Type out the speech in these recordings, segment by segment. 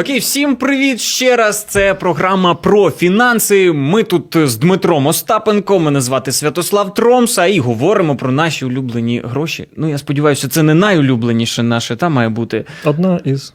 Окей, всім привіт ще раз. Це програма про фінанси. Ми тут з Дмитром Остапенко. Мене звати Святослав Тромса, і говоримо про наші улюблені гроші. Ну, я сподіваюся, це не найулюбленіше наше, та має бути Одна із.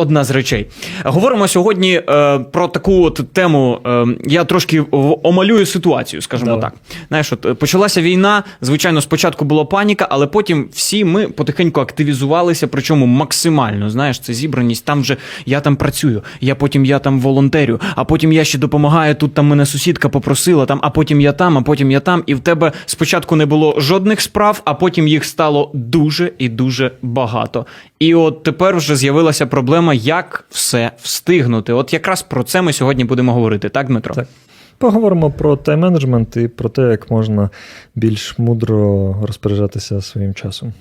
Одна з речей. Говоримо сьогодні е, про таку от тему. Е, я трошки омалюю ситуацію, скажімо Давай. так. Знаєш, от е, почалася війна. Звичайно, спочатку була паніка, але потім всі ми потихеньку активізувалися, причому максимально. Знаєш, це зібраність. Там вже я там працюю, я потім я там волонтерю, а потім я ще допомагаю. Тут там мене сусідка попросила, там, а потім я там, а потім я там. І в тебе спочатку не було жодних справ, а потім їх стало дуже і дуже багато. І от тепер вже з'явилася проблема, як все встигнути. От якраз про це ми сьогодні будемо говорити, так, Дмитро? Так. Поговоримо про тайм-менеджмент і про те, як можна більш мудро розпоряджатися своїм часом.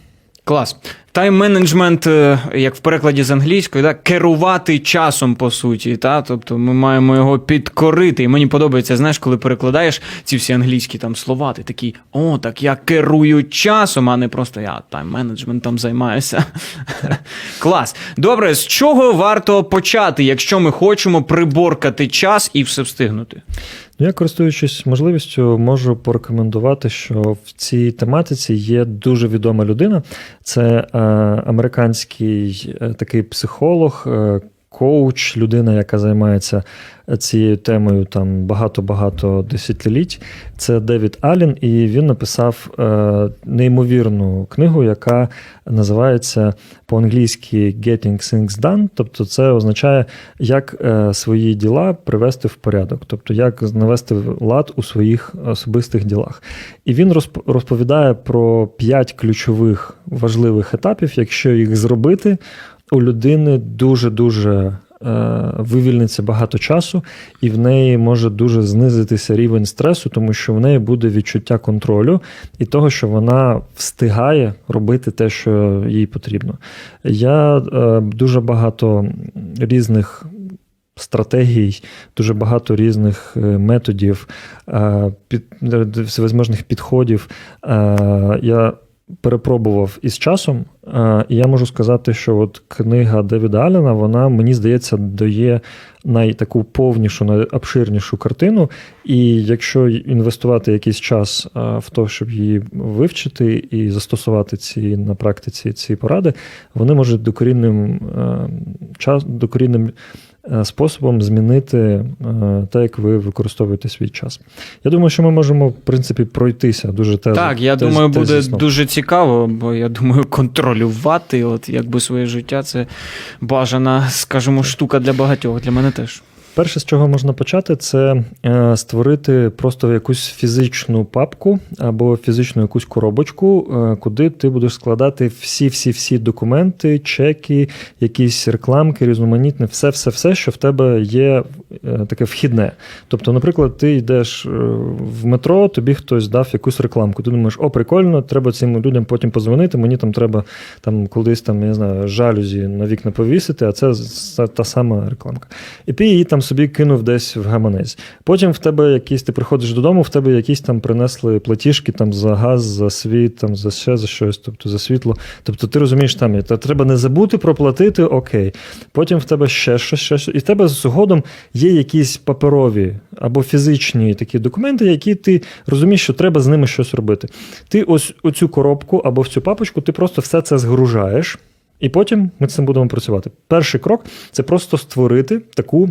Клас. Тайм-менеджмент, е, як в перекладі з англійської, да? керувати часом, по суті. Та? Тобто ми маємо його підкорити. І мені подобається, знаєш, коли перекладаєш ці всі англійські там слова, ти такий, о, так я керую часом, а не просто я тайм-менеджментом займаюся. Клас. Добре, з чого варто почати, якщо ми хочемо приборкати час і все встигнути? Ну, Я, користуючись можливістю, можу порекомендувати, що в цій тематиці є дуже відома людина. Це е, американський е, такий психолог. Е, Коуч, людина, яка займається цією темою там багато-багато десятиліть, це Девід Аллен, і він написав е, неймовірну книгу, яка називається по-англійськи Getting Things Done. Тобто, це означає, як е, свої діла привести в порядок, тобто як навести лад у своїх особистих ділах. І він розп- розповідає про п'ять ключових важливих етапів, якщо їх зробити у людини дуже-дуже е, вивільниться багато часу, і в неї може дуже знизитися рівень стресу, тому що в неї буде відчуття контролю і того, що вона встигає робити те, що їй потрібно. Я е, дуже багато різних. Стратегій, дуже багато різних е, методів, під, всевозможних підходів. Я перепробував із часом, е, і я можу сказати, що от книга Девіда Аллена, вона, мені здається, дає найтаку повнішу, найобширнішу картину. І якщо інвестувати якийсь час е, в те, щоб її вивчити і застосувати ці на практиці ці поради, вони можуть докорінним е, час докорінним способом змінити е, те, як ви використовуєте свій час. Я думаю, що ми можемо, в принципі, пройтися дуже те. Так, я тез- думаю, буде тезісно. дуже цікаво, бо я думаю, контролювати, от якби своє життя, це бажана, скажімо, штука для багатьох. Для мене теж. Перше, з чого можна почати, це е, створити просто якусь фізичну папку або фізичну якусь коробочку, е, куди ти будеш складати всі-всі-всі документи, чеки, якісь рекламки, різноманітне, все-все-все, що в тебе є е, таке вхідне. Тобто, наприклад, ти йдеш в метро, тобі хтось дав якусь рекламку. Ти думаєш, о, прикольно, треба цим людям потім позвонити. Мені там треба там колись там, я знаю, жалюзі на вікна повісити, а це та сама рекламка. І ти її там собі кинув десь в гаманець. Потім в тебе якісь, ти приходиш додому, в тебе якісь там принесли платіжки там за газ, за світ, там за ще за щось, тобто за світло. Тобто ти розумієш, там. Та треба не забути проплатити, окей. Потім в тебе ще щось, ще щось. І в тебе згодом є якісь паперові або фізичні такі документи, які ти розумієш, що треба з ними щось робити. Ти ось оцю коробку або в цю папочку, ти просто все це згружаєш. І потім ми з цим будемо працювати. Перший крок це просто створити таку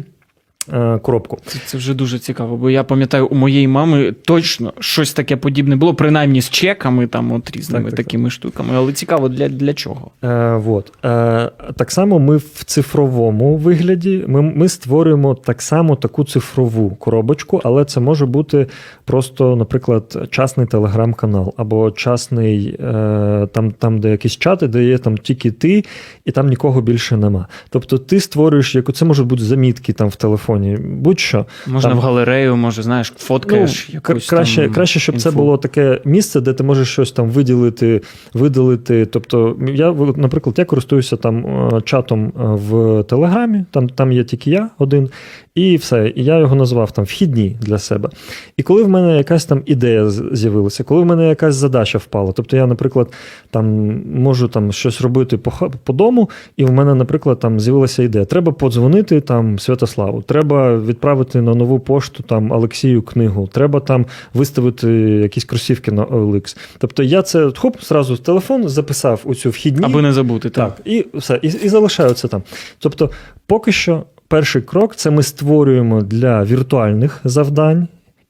коробку. Це, це вже дуже цікаво, бо я пам'ятаю, у моєї мами точно щось таке подібне було, принаймні з чеками, там от різними Так, так, такими штуками. Але цікаво, для, для чого? Е, вот. е, так само ми в цифровому вигляді ми, ми створюємо так само таку цифрову коробочку, але це може бути просто, наприклад, частний телеграм-канал або частний е, там, там, де якісь чати, де є там тільки ти, і там нікого більше нема. Тобто ти створюєш яку це можуть бути замітки там в телефоні. Телефоні, будь-що. Можна Там- в галерею, може, знаєш, фоткаєш Ну, якусь краще, там краще, щоб це було таке місце, де ти можеш щось там виділити, видалити. Тобто, я, наприклад, я користуюся там е, чатом е, в Телеграмі, там, там є тільки я один, і все. І я його назвав там вхідні для себе. І коли в мене якась там ідея з'явилася, коли в мене якась задача впала, тобто я, наприклад, там можу там щось робити по, по дому, і в мене, наприклад, там з'явилася ідея. Треба подзвонити там Святославу, треба відправити на нову пошту там Олексію книгу, треба там виставити якісь кросівки на OLX. Тобто я це хоп, зразу в телефон записав у цю вхідні. Аби не забути, так. Так, і все, і, і залишаю це там. Тобто, поки що, перший крок це ми створюємо для віртуальних завдань.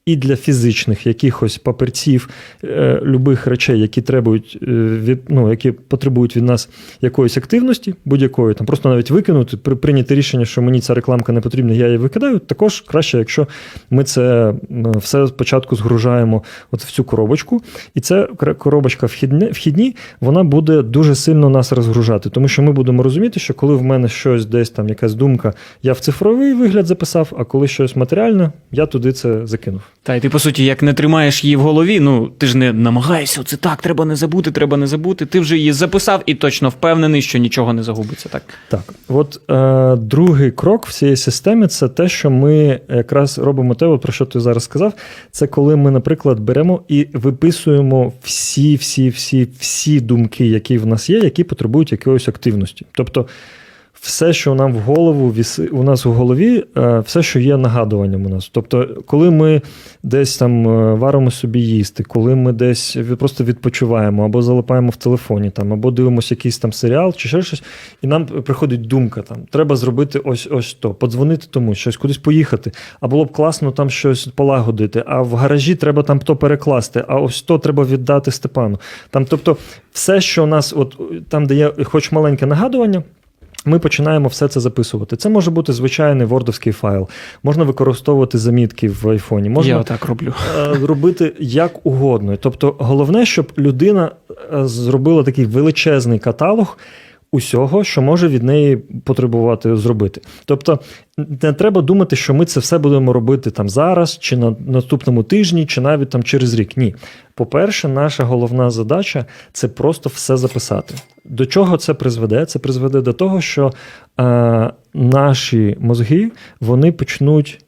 І для фізичних якихось папірців, е, любих речей, які требують, е, від, ну, які потребують від нас якоїсь активності, будь-якої, там просто навіть викинути, при, прийняти рішення, що мені ця рекламка не потрібна, я її викидаю. Також краще, якщо ми це все спочатку згружаємо от в цю коробочку, і ця коробочка вхідні, вхідні, вона буде дуже сильно нас розгружати, тому що ми будемо розуміти, що коли в мене щось десь там, якась думка, я в цифровий вигляд записав, а коли щось матеріальне, я туди це закинув. Та й ти, по суті, як не тримаєш її в голові, ну ти ж не намагаєшся, це так, треба не забути, треба не забути. Ти вже її записав і точно впевнений, що нічого не загубиться. Так. Так, от е, другий крок в цій системі це те, що ми якраз робимо те, про що ти зараз сказав. Це коли ми, наприклад, беремо і виписуємо всі, всі, всі, всі думки, які в нас є, які потребують якоїсь активності. Тобто, все, що нам в голову у нас в голові, е, все, що є нагадуванням у нас. Тобто, коли ми десь там е, варимо собі їсти, коли ми десь просто відпочиваємо або залипаємо в телефоні, там, або дивимося якийсь там серіал чи ще щось, і нам приходить думка: там, треба зробити ось ось то, подзвонити тому, щось кудись поїхати, а було б класно там щось полагодити, а в гаражі треба там то перекласти, а ось то треба віддати Степану. Там, тобто, все, що у нас, от там, де є хоч маленьке нагадування. Ми починаємо все це записувати. Це може бути звичайний вордовський файл, можна використовувати замітки в айфоні, можна Я так роблю. е, робити як угодно. Тобто, головне, щоб людина е, зробила такий величезний каталог. Усього, що може від неї потребувати зробити. Тобто не треба думати, що ми це все будемо робити там зараз, чи на наступному тижні, чи навіть там через рік. Ні. По-перше, наша головна задача це просто все записати. До чого це призведе? Це призведе до того, що е, наші мозги вони почнуть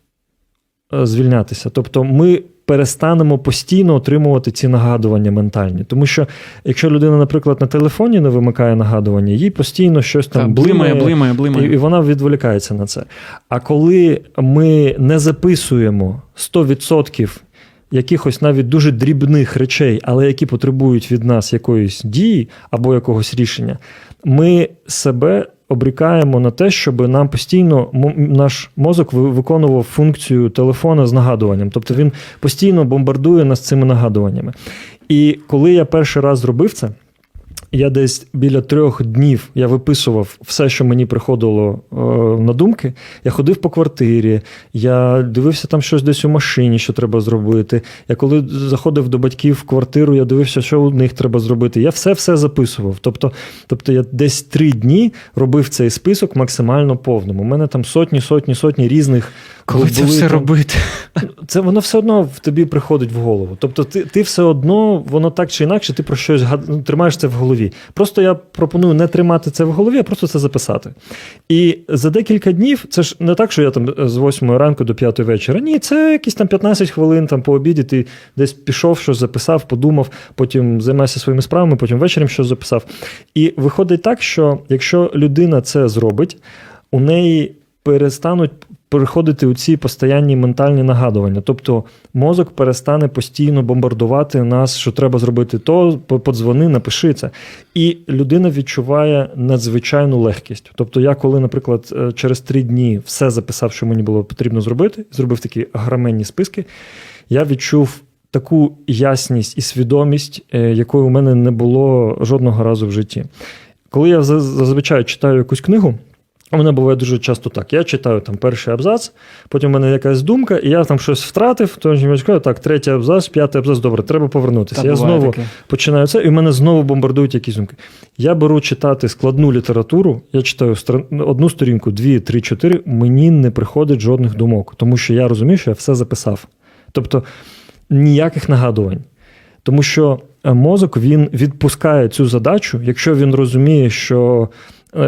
е, звільнятися. Тобто ми перестанемо постійно отримувати ці нагадування ментальні. Тому що якщо людина, наприклад, на телефоні не вимикає нагадування, їй постійно щось там Та, блимає, блимає, і, і вона відволікається на це. А коли ми не записуємо 100% якихось навіть дуже дрібних речей, але які потребують від нас якоїсь дії або якогось рішення, ми себе обрікаємо на те, щоб нам постійно наш мозок ви- виконував функцію телефона з нагадуванням. Тобто він постійно бомбардує нас цими нагадуваннями. І коли я перший раз зробив це, я десь біля трьох днів я виписував все, що мені приходило е, на думки. Я ходив по квартирі, я дивився там щось десь у машині, що треба зробити. Я коли заходив до батьків в квартиру, я дивився, що у них треба зробити. Я все все записував. Тобто, тобто я десь три дні робив цей список максимально повним. У мене там сотні, сотні, сотні різних. Коли це були все там- робити? це воно все одно в тобі приходить в голову. Тобто, ти, ти все одно, воно так чи інакше, ти про щось гад- тримаєш це в голові. Просто я пропоную не тримати це в голові, а просто це записати. І за декілька днів, це ж не так, що я там з 8 ранку до 5 вечора. Ні, це якісь там 15 хвилин там по обіді. Ти десь пішов, щось записав, подумав, потім займайся своїми справами, потім вечором щось записав. І виходить так, що якщо людина це зробить, у неї перестануть приходити у ці постоянні ментальні нагадування. Тобто мозок перестане постійно бомбардувати нас, що треба зробити то, подзвони, напиши це. І людина відчуває надзвичайну легкість. Тобто, я коли, наприклад, е, через три дні все записав, що мені було потрібно зробити, зробив такі граменні списки, я відчув. Таку ясність і свідомість, е, якої у мене не було жодного разу в житті. Коли я зазвичай читаю якусь книгу, У мене буває дуже часто так. Я читаю там перший абзац, потім у мене якась думка, і я там щось втратив, то я кажу, так, третій абзац, п'ятий абзац, добре, треба повернутися. Та я знову таке. починаю це, і в мене знову бомбардують якісь думки. Я беру читати складну літературу, я читаю одну сторінку, дві, три, чотири, мені не приходить жодних думок, тому що я розумію, що я все записав. Тобто ніяких нагадувань. Тому що е, мозок він відпускає цю задачу, якщо він розуміє, що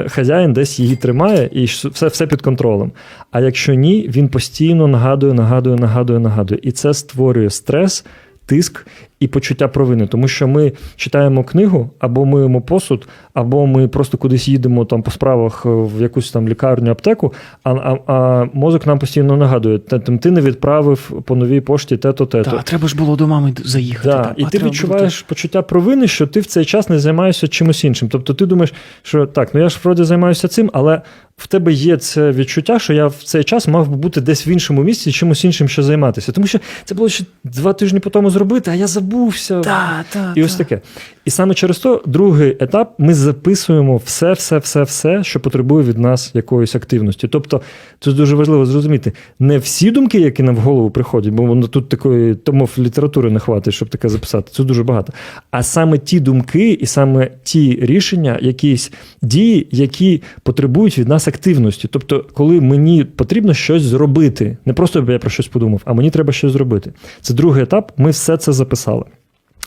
хазяїн десь її тримає і все, все під контролем. А якщо ні, він постійно нагадує, нагадує, нагадує, нагадує. І це створює стрес, тиск і почуття провини. Тому що ми читаємо книгу, або миємо посуд, або ми просто кудись їдемо там по справах е, в якусь там лікарню, аптеку, а, а, а мозок нам постійно нагадує: ти не відправив по новій пошті те-то, те-то. Так, треба ж було до мами заїхати. Да, так, і ти відчуваєш почуття провини, що ти в цей час не займаєшся чимось іншим. Тобто ти думаєш, що так, ну я ж вроді займаюся цим, але в тебе є це відчуття, що я в цей час мав би бути десь в іншому місці, чимось іншим ще займатися. Тому що це було ще два тижні по тому зробити, а я забувся. Та, та, І ось таке. І саме через то, другий етап, ми записуємо все, все, все, все, що потребує від нас якоїсь активності. Тобто, це дуже важливо зрозуміти, не всі думки, які нам в голову приходять, бо воно тут такої томов літератури не хватить, щоб таке записати. Це дуже багато. А саме ті думки і саме ті рішення, якісь дії, які потребують від нас активності. Тобто, коли мені потрібно щось зробити, не просто я про щось подумав, а мені треба щось зробити. Це другий етап. Ми все це записали.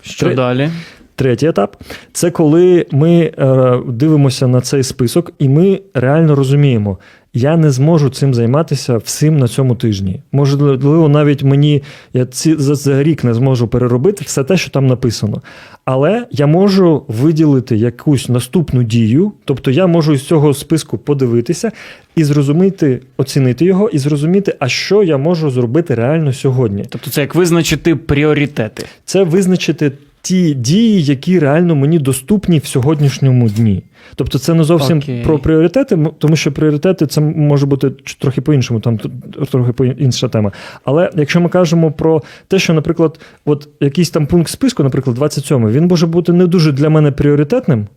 Що Три- далі? Третій етап це коли ми е, дивимося на цей список, і ми реально розуміємо, я не зможу цим займатися всім на цьому тижні. Можливо, навіть мені я ці, за, за рік не зможу переробити все те, що там написано. Але я можу виділити якусь наступну дію, тобто я можу із цього списку подивитися і зрозуміти, оцінити його, і зрозуміти, а що я можу зробити реально сьогодні Тобто це як визначити пріоритети. це визначити ті дії, які реально мені доступні в сьогоднішньому дні. Тобто, це не зовсім okay. про пріоритети, тому що пріоритети це може бути трохи по-іншому, там тут трохи по- інша тема. Але якщо ми кажемо про те, що, наприклад, от якийсь там пункт списку, наприклад, 27, він може бути не дуже для мене пріоритетним.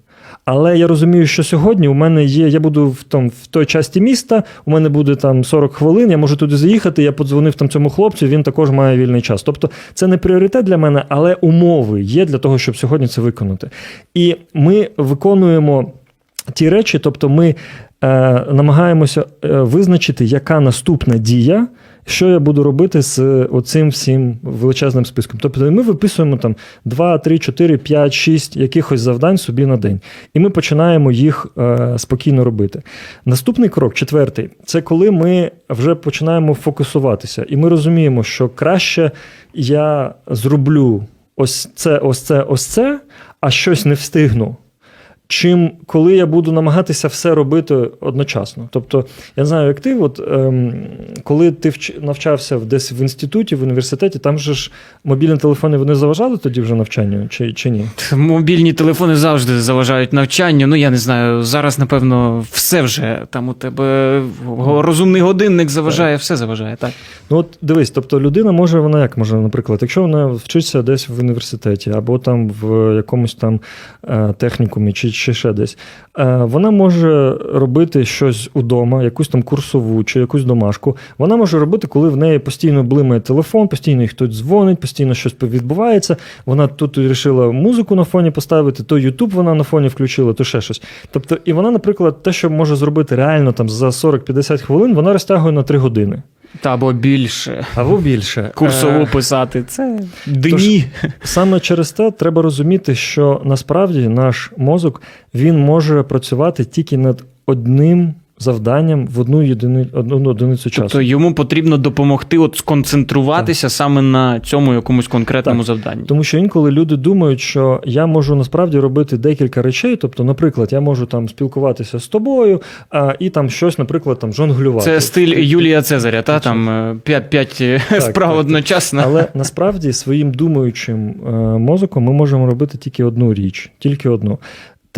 Але я розумію, що сьогодні у мене є. Я буду в там в той часті міста, у мене буде там 40 хвилин, я можу туди заїхати. Я подзвонив там цьому хлопцю, він також має вільний час. Тобто, це не пріоритет для мене, але умови є для того, щоб сьогодні це виконати. І ми виконуємо ті речі, тобто ми е, намагаємося е, визначити, яка наступна дія. Що я буду робити з оцим всім величезним списком? Тобто ми виписуємо там 2, 3, 4, 5, 6 якихось завдань собі на день. І ми починаємо їх е, спокійно робити. Наступний крок, четвертий, це коли ми вже починаємо фокусуватися. І ми розуміємо, що краще я зроблю ось це, ось це, ось це, а щось не встигну. Чим коли я буду намагатися все робити одночасно. Тобто, я не знаю, як ти, от ем, коли ти вч... навчався в- десь в інституті, в університеті, там же ж мобільні телефони вони заважали тоді вже навчанню, чи, чи ні? Мобільні телефони завжди заважають навчанню. Ну я не знаю. Зараз, напевно, все вже там у тебе розумний годинник заважає, все заважає. Так. Ну от дивись, тобто людина може, вона як може, наприклад, якщо вона вчиться десь в університеті або там в якомусь там е, технікумі чи, чи ще десь, е, вона може робити щось удома, якусь там курсову чи якусь домашку. Вона може робити, коли в неї постійно блимає телефон, постійно їй хтось дзвонить, постійно щось відбувається. Вона тут вирішила музику на фоні поставити, то Ютуб вона на фоні включила, то ще щось. Тобто, і вона, наприклад, те, що може зробити реально там за 40-50 хвилин, вона розтягує на 3 години. Та або більше. Або більше. Курсову Е, писати. Це дні. Саме через те треба розуміти, що насправді наш мозок він може працювати тільки над одним завданням в одну єдини, одну одиницю часу. Тобто йому потрібно допомогти от сконцентруватися саме на цьому якомусь конкретному Так. завданні. Тому що інколи люди думають, що я можу насправді робити декілька речей. Тобто, наприклад, я можу там спілкуватися з тобою а, і там щось, наприклад, там жонглювати. Це стиль Юлія Цезаря, та там е, п'ять п'ять справ так, так. одночасно. Але насправді своїм думаючим е, мозоком ми можемо робити тільки одну річ, тільки одну.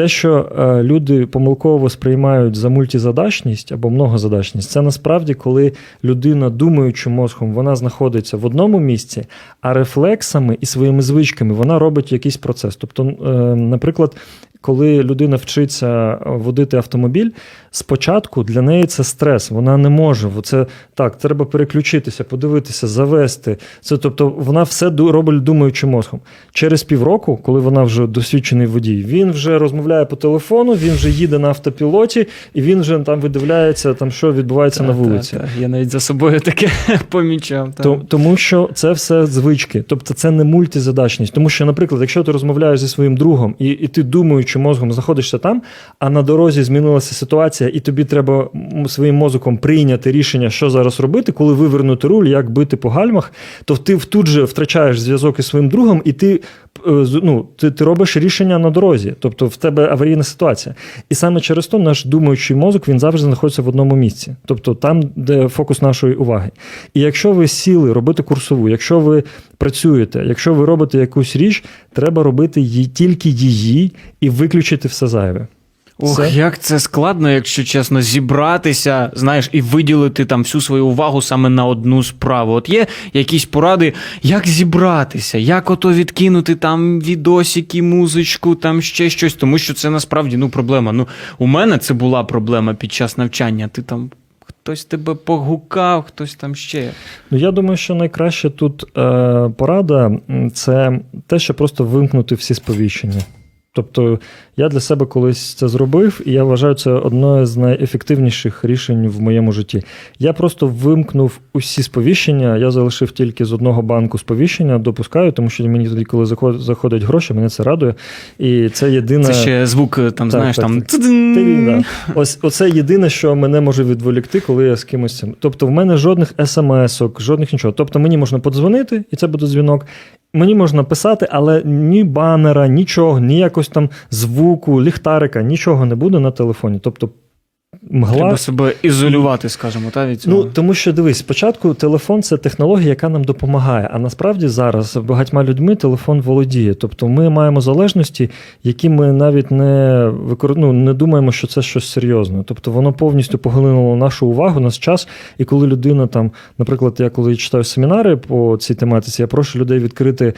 Те, що е, люди помилково сприймають за мультизадачність або многозадачність, це насправді, коли людина думаючи мозком, вона знаходиться в одному місці, а рефлексами і своїми звичками вона робить якийсь процес. Тобто, е, наприклад, коли людина вчиться водити автомобіль, спочатку для неї це стрес. Вона не може. Це так, треба переключитися, подивитися, завести. Це тобто вона все робить думаючи мозком. Через півроку, коли вона вже досвідчений водій, він вже розмовляє по телефону, він вже їде на автопілоті, і він вже там видивляється, там що відбувається на вулиці. Та, та, Я навіть за собою таке помічав. та. Тому що це все звички, тобто це не мультизадачність. Тому що, наприклад, якщо ти розмовляєш зі своїм другом і, і ти думаючи мозгом знаходишся там, а на дорозі змінилася ситуація, і тобі треба своїм мозоком прийняти рішення, що зараз робити, коли вивернути руль, як бити по гальмах, то ти тут же втрачаєш зв'язок із своїм другом, і ти, е, ну, ти, ти робиш рішення на дорозі, тобто в тебе аварійна ситуація. І саме через то наш думаючий мозок він завжди знаходиться в одному місці, тобто там, де фокус нашої уваги. І якщо ви сіли робити курсову, якщо ви працюєте, якщо ви робите якусь річ, треба робити її тільки її і виключити все зайве. Ох, Все. як це складно, якщо чесно, зібратися, знаєш, і виділити там всю свою увагу саме на одну справу. От є якісь поради, як зібратися, як ото відкинути там відосики, музичку, там ще щось, тому що це насправді ну, проблема. Ну, у мене це була проблема під час навчання. Ти там хтось тебе погукав, хтось там ще. Ну, я думаю, що найкраще тут е, порада це те, що просто вимкнути всі сповіщення. Тобто я для себе колись це зробив, і я вважаю це одне з найефективніших рішень в моєму житті. Я просто вимкнув усі сповіщення, я залишив тільки з одного банку сповіщення, допускаю, тому що мені тоді, коли заход- заходять гроші, мене це радує. І це єдине. Це ще звук, там, Так, знаєш, так, там. так. да. Ось оце єдине, що мене може відволікти, коли я з кимось цим. Тобто, в мене жодних смс-ок, жодних нічого. Тобто мені можна подзвонити, і це буде дзвінок. Мені можна писати, але ні банера, нічого, ні якось там звуку, ліхтарика, нічого не буде на телефоні. Тобто, мгла. Треба себе ізолювати, скажімо, та, від цього. Ну, тому що дивись, спочатку телефон це технологія, яка нам допомагає. А насправді зараз багатьма людьми телефон володіє. Тобто ми маємо залежності, які ми навіть не викор... ну, не думаємо, що це щось серйозне. Тобто воно повністю поглинуло нашу увагу, наш час. І коли людина там, наприклад, я коли читаю семінари по цій тематиці, я прошу людей відкрити е,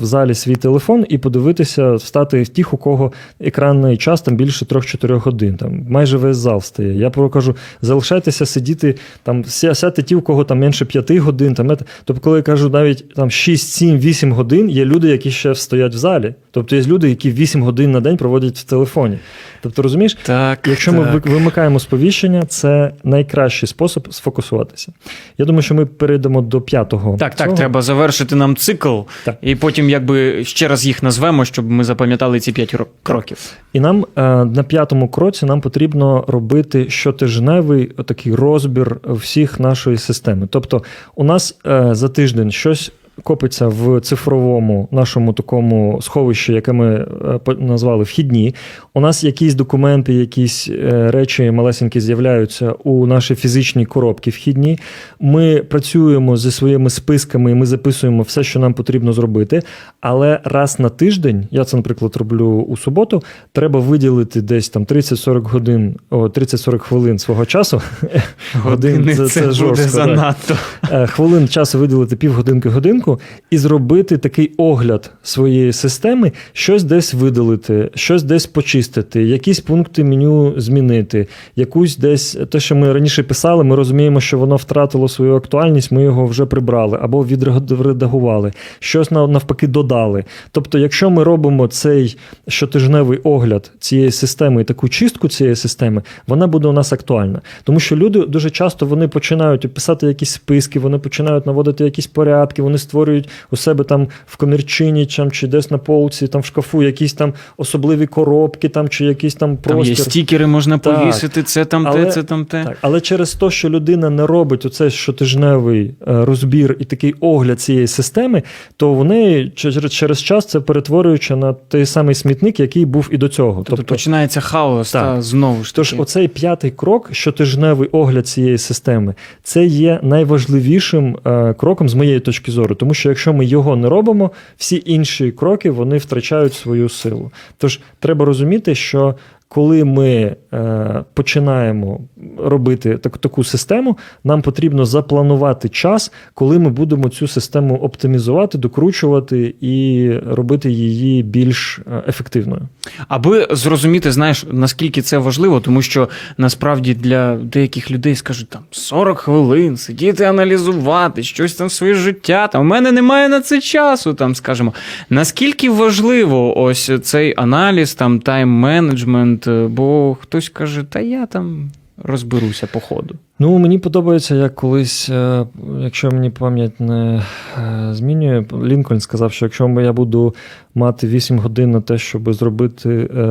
в залі свій телефон і подивитися, встати тих, у кого екранний час там більше 3-4 годин. Там майже весь зал стає. Я кажу, залишайтеся сидіти там, ся- сядьте ті, у кого там менше 5 годин. Там, тобто, коли я кажу навіть там 6, 7, 8 годин, є люди, які ще стоять в залі. Тобто є люди, які 8 годин на день проводять в телефоні. Тобто, розумієш, так, Якщо ми так. ви- вимикаємо сповіщення, це найкращий спосіб сфокусуватися. Я думаю, що ми перейдемо до п'ятого. Так, так, треба завершити нам цикл, Так. і потім якби ще раз їх назвемо, щоб ми запам'ятали ці п'ять кроків. І нам е, на п'ятому кроці нам потрібно робити щотижневий такий розбір всіх нашої системи. Тобто, у нас е, за тиждень щось. Копиться в цифровому нашому такому сховищі, яке ми е, назвали вхідні. У нас якісь документи, якісь е, речі малесенькі з'являються у нашій фізичній коробці вхідні. Ми працюємо зі своїми списками, і ми записуємо все, що нам потрібно зробити. Але раз на тиждень, я це, наприклад, роблю у суботу, треба виділити десь там 30-40 годин, о, 30-40 хвилин свого часу. Години це, це, жорстко. занадто. Е, хвилин часу виділити півгодинки годинку і зробити такий огляд своєї системи, щось десь видалити, щось десь почистити, якісь пункти меню змінити, якусь десь те, що ми раніше писали, ми розуміємо, що воно втратило свою актуальність, ми його вже прибрали або відредагували, щось навпаки додали. Тобто, якщо ми робимо цей щотижневий огляд цієї системи і таку чистку цієї системи, вона буде у нас актуальна. Тому що люди дуже часто вони починають писати якісь списки, вони починають наводити якісь порядки, вони створюють у себе там в комірчині там, чи десь на полці, там в шкафу якісь там особливі коробки, там чи якісь там Там є стікери, можна Так. повісити, це там Але- те, це там те. Так, але через те, що людина не робить оцей щотижневий е, розбір і такий огляд цієї системи, то вони через, через час це перетворюючи на той самий смітник, який був і до цього. Тобто, починається хаос, Так. та знову ж таки. Тож, оцей п'ятий крок, щотижневий огляд цієї системи, це є найважливішим е, кроком з моєї точки зору, тому що якщо ми його не робимо, всі інші кроки вони втрачають свою силу. Тож треба розуміти, що коли ми е, починаємо робити так, таку систему, нам потрібно запланувати час, коли ми будемо цю систему оптимізувати, докручувати і робити її більш е, ефективною. Аби зрозуміти, знаєш, наскільки це важливо, тому що насправді для деяких людей скажуть там 40 хвилин сидіти, аналізувати щось там своє життя. Там у мене немає на це часу. Там скажемо, наскільки важливо ось цей аналіз, там тайм-менеджмент, бо хтось каже, та я там розберуся по ходу. Ну, мені подобається, як колись, е, якщо мені пам'ять не е, змінює, Лінкольн сказав, що якщо я буду мати 8 годин на те, щоб зробити е,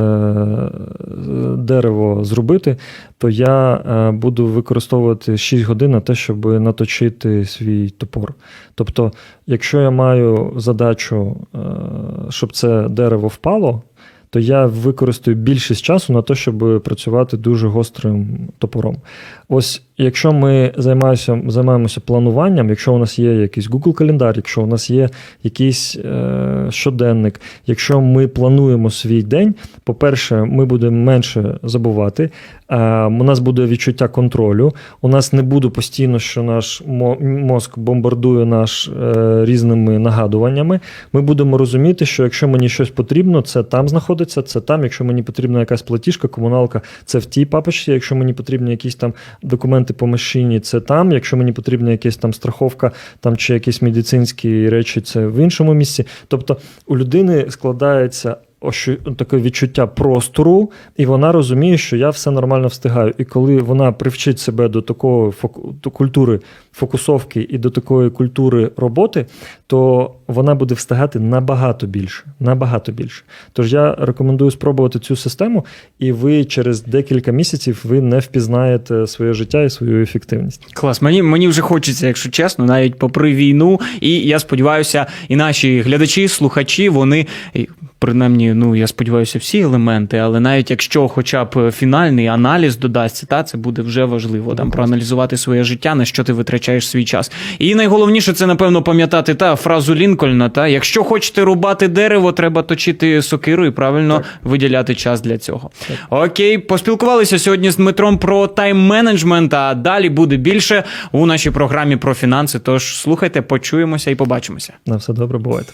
дерево зробити, то я буду використовувати 6 годин на те, щоб наточити свій топор. Тобто, якщо я маю задачу, щоб це дерево впало, то я використаю більшість часу на те, щоб працювати дуже гострим топором. Ось якщо ми займаємося, займаємося плануванням, якщо у нас є якийсь Google календар, якщо у нас є якийсь е, щоденник, якщо ми плануємо свій день, по-перше, ми будемо менше забувати. Е, у нас буде відчуття контролю. У нас не буде постійно, що наш мо- мозк бомбардує наш е, різними нагадуваннями. Ми будемо розуміти, що якщо мені щось потрібно, це там знаходиться, це там. Якщо мені потрібна якась платіжка, комуналка, це в тій папочці. Якщо мені потрібні якісь там документи по машині, це там. Якщо мені потрібна якась там страховка, там чи якісь медицинські речі, це в іншому місці. Тобто у людини складається. Ощу- Таке відчуття простору, і вона розуміє, що я все нормально встигаю. І коли вона привчить себе до такої до культури фокусовки і до такої культури роботи, то вона буде встигати набагато більше. Набагато більше. Тож я рекомендую спробувати цю систему, і ви через декілька місяців ви не впізнаєте своє життя і свою ефективність. Клас, мені, мені вже хочеться, якщо чесно, навіть попри війну. І я сподіваюся, і наші глядачі, слухачі, вони. Принаймні, ну я сподіваюся, всі елементи, але навіть якщо хоча б фінальний аналіз додасться, та це буде вже важливо там проаналізувати своє життя, на що ти витрачаєш свій час. І найголовніше це, напевно, пам'ятати та фразу Лінкольна: та якщо хочете рубати дерево, треба точити сокиру і правильно Так. виділяти час для цього. Окей, поспілкувалися сьогодні з Дмитром про тайм-менеджмент, а далі буде більше у нашій програмі про фінанси. Тож слухайте, почуємося і побачимося. На все добре, бувайте.